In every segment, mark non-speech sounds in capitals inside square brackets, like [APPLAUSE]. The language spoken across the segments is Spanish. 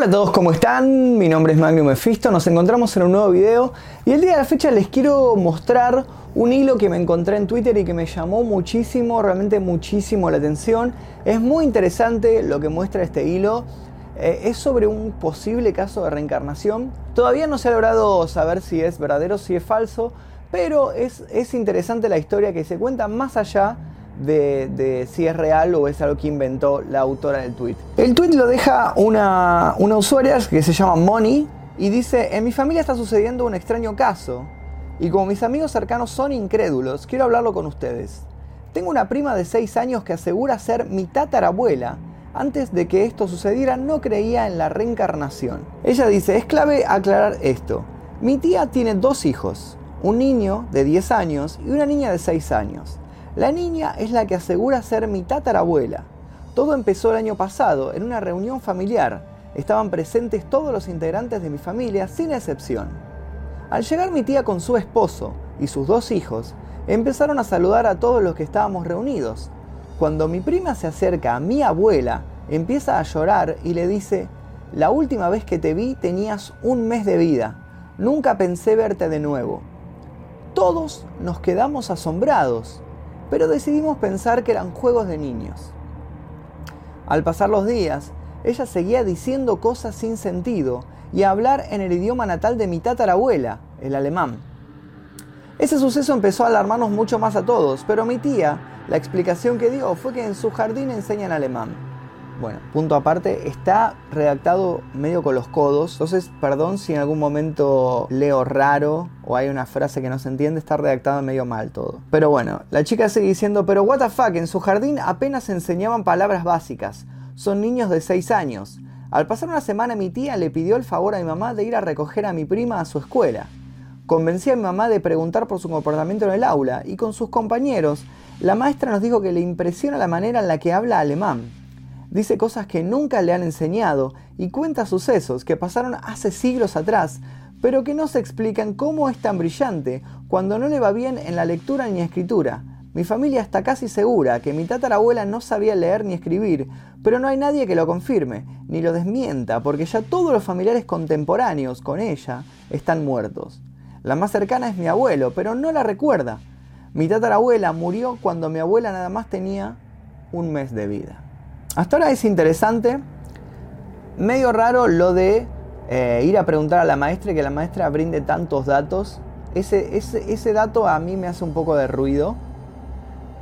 Hola a todos, ¿cómo están? Mi nombre es Magnum Mephisto, nos encontramos en un nuevo video y el día de la fecha les quiero mostrar un hilo que me encontré en Twitter y que me llamó muchísimo, realmente muchísimo la atención. Es muy interesante lo que muestra este hilo. Eh, es sobre un posible caso de reencarnación. Todavía no se ha logrado saber si es verdadero, si es falso, pero es, es interesante la historia que se cuenta más allá de, si es real o es algo que inventó la autora del tweet. El tweet lo deja una, una usuaria que se llama Money y dice, en mi familia está sucediendo un extraño caso y como mis amigos cercanos son incrédulos, quiero hablarlo con ustedes. Tengo una prima de 6 años que asegura ser mi tatarabuela. Antes de que esto sucediera no creía en la reencarnación. Ella dice, es clave aclarar esto. Mi tía tiene dos hijos, un niño de 10 años y una niña de 6 años. La niña es la que asegura ser mi tatarabuela. Todo empezó el año pasado en una reunión familiar. Estaban presentes todos los integrantes de mi familia sin excepción. Al llegar mi tía con su esposo y sus dos hijos, empezaron a saludar a todos los que estábamos reunidos. Cuando mi prima se acerca a mi abuela, empieza a llorar y le dice, la última vez que te vi tenías un mes de vida. Nunca pensé verte de nuevo. Todos nos quedamos asombrados pero decidimos pensar que eran juegos de niños. Al pasar los días, ella seguía diciendo cosas sin sentido y a hablar en el idioma natal de mi tatarabuela, el alemán. Ese suceso empezó a alarmarnos mucho más a todos, pero mi tía, la explicación que dio fue que en su jardín enseñan alemán. Bueno, punto aparte, está redactado medio con los codos, entonces perdón si en algún momento leo raro o hay una frase que no se entiende, está redactado medio mal todo. Pero bueno, la chica sigue diciendo, pero what the fuck, en su jardín apenas enseñaban palabras básicas, son niños de 6 años. Al pasar una semana mi tía le pidió el favor a mi mamá de ir a recoger a mi prima a su escuela. Convencí a mi mamá de preguntar por su comportamiento en el aula y con sus compañeros, la maestra nos dijo que le impresiona la manera en la que habla alemán dice cosas que nunca le han enseñado y cuenta sucesos que pasaron hace siglos atrás, pero que no se explican cómo es tan brillante cuando no le va bien en la lectura ni escritura. Mi familia está casi segura que mi tatarabuela no sabía leer ni escribir, pero no hay nadie que lo confirme, ni lo desmienta, porque ya todos los familiares contemporáneos con ella están muertos. La más cercana es mi abuelo, pero no la recuerda. Mi tatarabuela murió cuando mi abuela nada más tenía un mes de vida. Hasta ahora es interesante, medio raro lo de eh, ir a preguntar a la maestra y que la maestra brinde tantos datos. Ese, ese, dato a mí me hace un poco de ruido.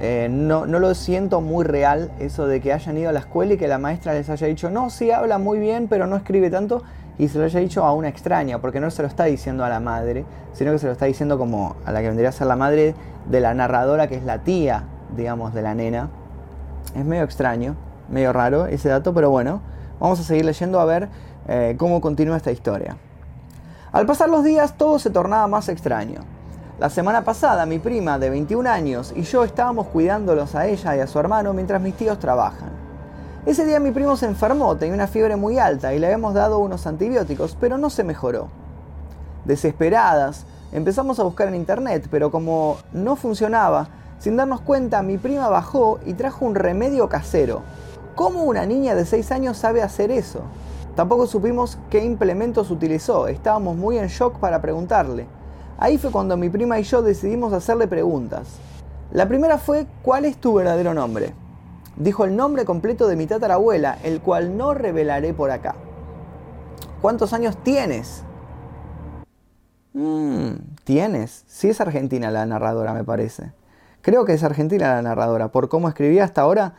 Eh, no, no, lo siento muy real eso de que hayan ido a la escuela y que la maestra les haya dicho, no, sí habla muy bien, pero no escribe tanto, y se lo haya dicho a una extraña, porque no se lo está diciendo a la madre, sino que se lo está diciendo como a la que vendría a ser la madre de la narradora, que es la tía, digamos, de la nena. Es medio extraño medio raro ese dato, pero bueno, vamos a seguir leyendo a ver eh, cómo continúa esta historia. Al pasar los días todo se tornaba más extraño. La semana pasada mi prima de 21 años y yo estábamos cuidándolos a ella y a su hermano mientras mis tíos trabajan. Ese día mi primo se enfermó, tenía una fiebre muy alta y le habíamos dado unos antibióticos, pero no se mejoró. Desesperadas, empezamos a buscar en internet, pero como no funcionaba, sin darnos cuenta mi prima bajó y trajo un remedio casero, ¿Cómo una niña de 6 años sabe hacer eso? Tampoco supimos qué implementos utilizó, estábamos muy en shock para preguntarle. Ahí fue cuando mi prima y yo decidimos hacerle preguntas. La primera fue, ¿cuál es tu verdadero nombre? Dijo el nombre completo de mi tatarabuela, el cual no revelaré por acá. ¿Cuántos años tienes? Mmm, ¿tienes? Sí es argentina la narradora, me parece. Creo que es argentina la narradora. Por cómo escribía hasta ahora,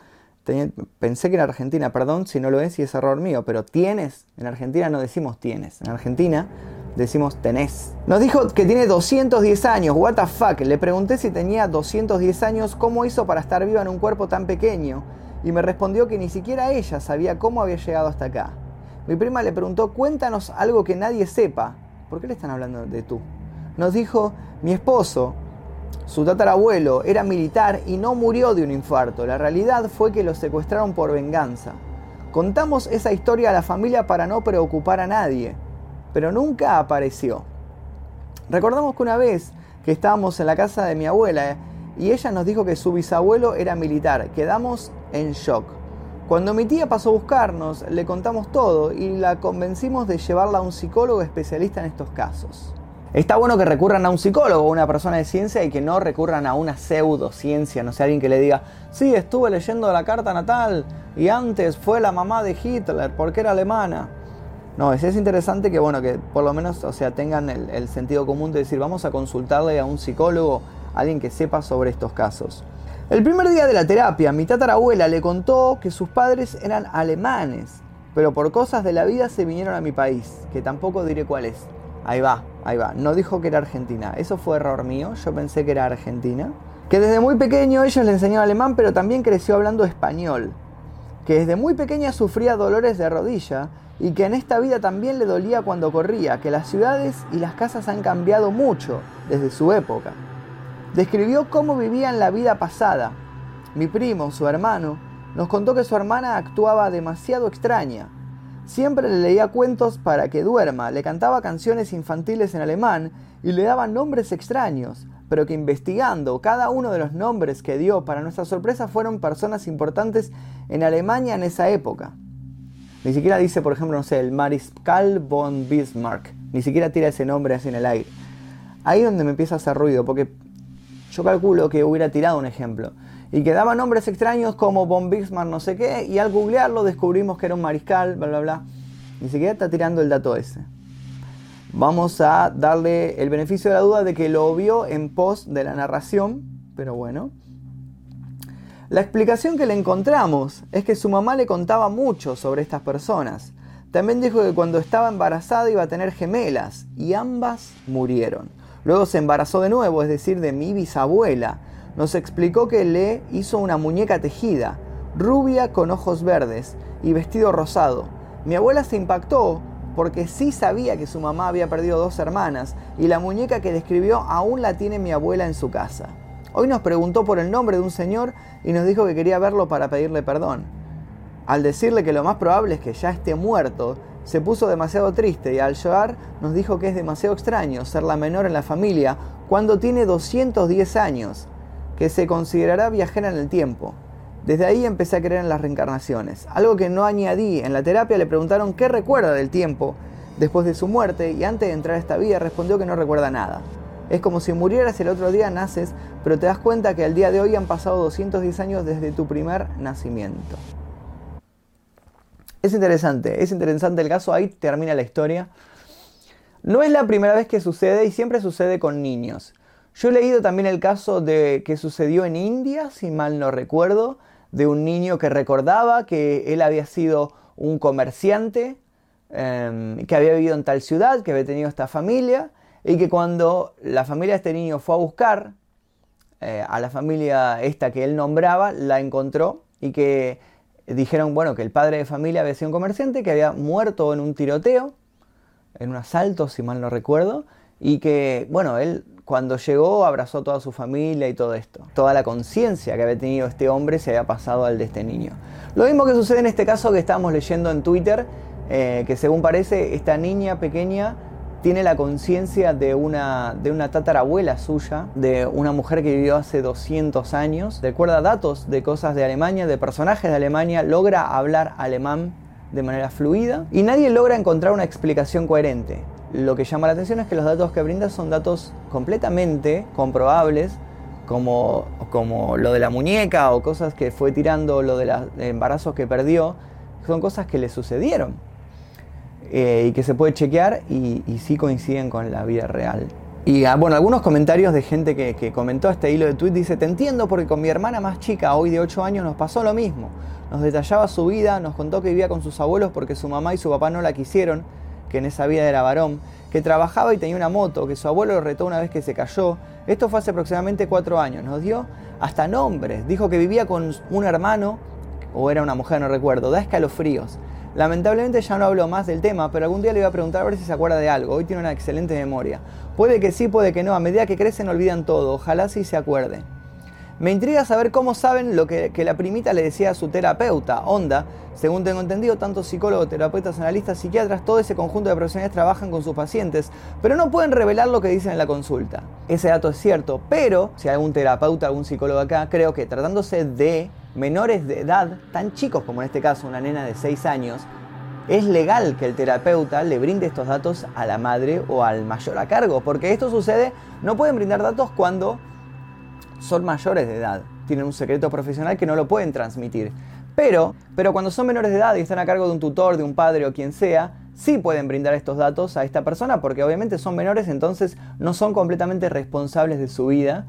pensé que en Argentina, perdón si no lo es y es error mío, pero tienes, en Argentina no decimos tienes, en Argentina decimos tenés. Nos dijo que tiene 210 años, what the fuck. Le pregunté si tenía 210 años, cómo hizo para estar viva en un cuerpo tan pequeño, y me respondió que ni siquiera ella sabía cómo había llegado hasta acá. Mi prima le preguntó, cuéntanos algo que nadie sepa. ¿Por qué le están hablando de tú? Nos dijo, mi esposo, su tatarabuelo era militar y no murió de un infarto. La realidad fue que lo secuestraron por venganza. Contamos esa historia a la familia para no preocupar a nadie, pero nunca apareció. Recordamos que una vez que estábamos en la casa de mi abuela y ella nos dijo que su bisabuelo era militar, quedamos en shock. Cuando mi tía pasó a buscarnos, le contamos todo y la convencimos de llevarla a un psicólogo especialista en estos casos. Está bueno que recurran a un psicólogo una persona de ciencia y que no recurran a una pseudociencia, no sé, alguien que le diga, sí, estuve leyendo la carta natal y antes fue la mamá de Hitler porque era alemana. No, es, es interesante que, bueno, que por lo menos, o sea, tengan el, el sentido común de decir, vamos a consultarle a un psicólogo, alguien que sepa sobre estos casos. El primer día de la terapia, mi tatarabuela le contó que sus padres eran alemanes, pero por cosas de la vida se vinieron a mi país, que tampoco diré cuál es. Ahí va, ahí va. No dijo que era Argentina. Eso fue error mío. Yo pensé que era Argentina. Que desde muy pequeño ellos le enseñaron alemán, pero también creció hablando español. Que desde muy pequeña sufría dolores de rodilla y que en esta vida también le dolía cuando corría. Que las ciudades y las casas han cambiado mucho desde su época. Describió cómo vivía en la vida pasada. Mi primo, su hermano, nos contó que su hermana actuaba demasiado extraña. Siempre le leía cuentos para que duerma, le cantaba canciones infantiles en alemán y le daba nombres extraños, pero que investigando cada uno de los nombres que dio, para nuestra sorpresa fueron personas importantes en Alemania en esa época. Ni siquiera dice, por ejemplo, no sé, el Mariscal von Bismarck. Ni siquiera tira ese nombre así en el aire. Ahí es donde me empieza a hacer ruido, porque yo calculo que hubiera tirado un ejemplo. Y que daba nombres extraños como Von Bismarck no sé qué, y al googlearlo descubrimos que era un mariscal, bla, bla, bla. Ni siquiera está tirando el dato ese. Vamos a darle el beneficio de la duda de que lo vio en pos de la narración, pero bueno. La explicación que le encontramos es que su mamá le contaba mucho sobre estas personas. También dijo que cuando estaba embarazada iba a tener gemelas y ambas murieron. Luego se embarazó de nuevo, es decir, de mi bisabuela. Nos explicó que le hizo una muñeca tejida, rubia con ojos verdes y vestido rosado. Mi abuela se impactó porque sí sabía que su mamá había perdido dos hermanas y la muñeca que describió aún la tiene mi abuela en su casa. Hoy nos preguntó por el nombre de un señor y nos dijo que quería verlo para pedirle perdón. Al decirle que lo más probable es que ya esté muerto, se puso demasiado triste y al llorar nos dijo que es demasiado extraño ser la menor en la familia cuando tiene 210 años, que se considerará viajera en el tiempo. Desde ahí empecé a creer en las reencarnaciones. Algo que no añadí en la terapia le preguntaron qué recuerda del tiempo después de su muerte y antes de entrar a esta vida respondió que no recuerda nada. Es como si murieras el otro día naces, pero te das cuenta que al día de hoy han pasado 210 años desde tu primer nacimiento. Es interesante, es interesante el caso, ahí termina la historia. No es la primera vez que sucede y siempre sucede con niños. Yo he leído también el caso de que sucedió en India, si mal no recuerdo, de un niño que recordaba que él había sido un comerciante, em, que había vivido en tal ciudad, que había tenido esta familia, y que cuando la familia de este niño fue a buscar eh, a la familia esta que él nombraba, la encontró y que dijeron, bueno, que el padre de familia había sido un comerciante, que había muerto en un tiroteo, en un asalto, si mal no recuerdo, y que, bueno, él cuando llegó abrazó a toda su familia y todo esto. Toda la conciencia que había tenido este hombre se había pasado al de este niño. Lo mismo que sucede en este caso que estábamos leyendo en Twitter, eh, que según parece, esta niña pequeña tiene la conciencia de una, de una tatarabuela suya, de una mujer que vivió hace 200 años, recuerda datos de cosas de Alemania, de personajes de Alemania, logra hablar alemán de manera fluida y nadie logra encontrar una explicación coherente. Lo que llama la atención es que los datos que brinda son datos completamente comprobables, como, como lo de la muñeca o cosas que fue tirando, lo de los embarazos que perdió, son cosas que le sucedieron. Eh, y que se puede chequear y, sí coinciden con la vida real. Y ah, bueno, algunos comentarios de gente que, que, comentó este hilo de tweet dice, te entiendo porque con mi hermana más chica, hoy de 8 años, nos pasó lo mismo. Nos detallaba su vida, nos contó que vivía con sus abuelos porque su mamá y su papá no la quisieron, que en esa vida era varón, que trabajaba y tenía una moto, que su abuelo lo retó una vez que se cayó. Esto fue hace aproximadamente 4 años. Nos dio hasta nombres. Dijo que vivía con un hermano, o era una mujer, no recuerdo, da escalofríos. Lamentablemente ya no hablo más del tema, pero algún día le voy a preguntar a ver si se acuerda de algo. Hoy tiene una excelente memoria. Puede que sí, puede que no. A medida que crecen olvidan todo. Ojalá sí se acuerde. Me intriga saber cómo saben lo que, la primita le decía a su terapeuta, Onda. Según tengo entendido, tanto psicólogos, terapeutas, analistas, psiquiatras, todo ese conjunto de profesionales trabajan con sus pacientes, pero no pueden revelar lo que dicen en la consulta. Ese dato es cierto, pero si hay algún terapeuta, algún psicólogo acá, creo que tratándose de menores de edad, tan chicos como en este caso una nena de 6 años, es legal que el terapeuta le brinde estos datos a la madre o al mayor a cargo, porque esto sucede, no pueden brindar datos cuando son mayores de edad, tienen un secreto profesional que no lo pueden transmitir. Pero, pero cuando son menores de edad y están a cargo de un tutor, de un padre o quien sea, sí pueden brindar estos datos a esta persona porque obviamente son menores, entonces no son completamente responsables de su vida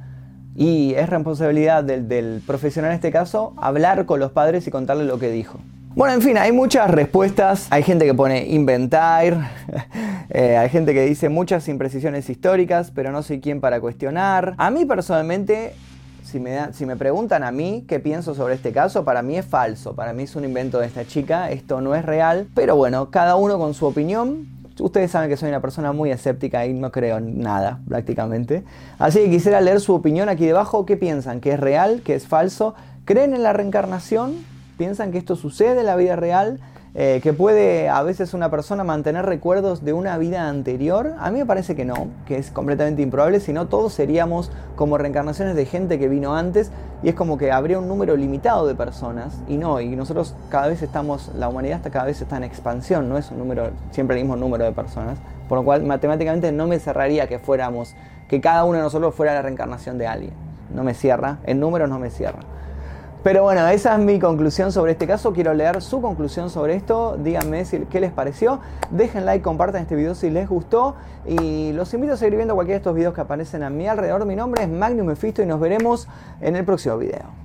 y es responsabilidad del, profesional en este caso hablar con los padres y contarles lo que dijo. Bueno, en fin, hay muchas respuestas. Hay gente que pone inventar, [LAUGHS] eh, hay gente que dice muchas imprecisiones históricas, pero no soy quien para cuestionar. A mí personalmente si me, si me preguntan a mí qué pienso sobre este caso, para mí es falso, para mí es un invento de esta chica, esto no es real, pero bueno, cada uno con su opinión. Ustedes saben que soy una persona muy escéptica y no creo en nada prácticamente. Así que quisiera leer su opinión aquí debajo. ¿Qué piensan? ¿Que es real? ¿Que es falso? ¿Creen en la reencarnación? ¿Piensan que esto sucede en la vida real? Eh, que puede a veces una persona mantener recuerdos de una vida anterior, a mí me parece que no, que es completamente improbable, si no todos seríamos como reencarnaciones de gente que vino antes y es como que habría un número limitado de personas y no, y nosotros cada vez estamos, la humanidad está cada vez está en expansión, no es un número, siempre el mismo número de personas, por lo cual matemáticamente no me cerraría que fuéramos, que cada uno de nosotros fuera la reencarnación de alguien, no me cierra, en números no me cierra. Pero bueno, esa es mi conclusión sobre este caso. Quiero leer su conclusión sobre esto. Díganme si, qué les pareció. Dejen like, compartan este video si les gustó. Y los invito a seguir viendo cualquiera de estos videos que aparecen a mi alrededor. Mi nombre es Magnum Mephisto y nos veremos en el próximo video.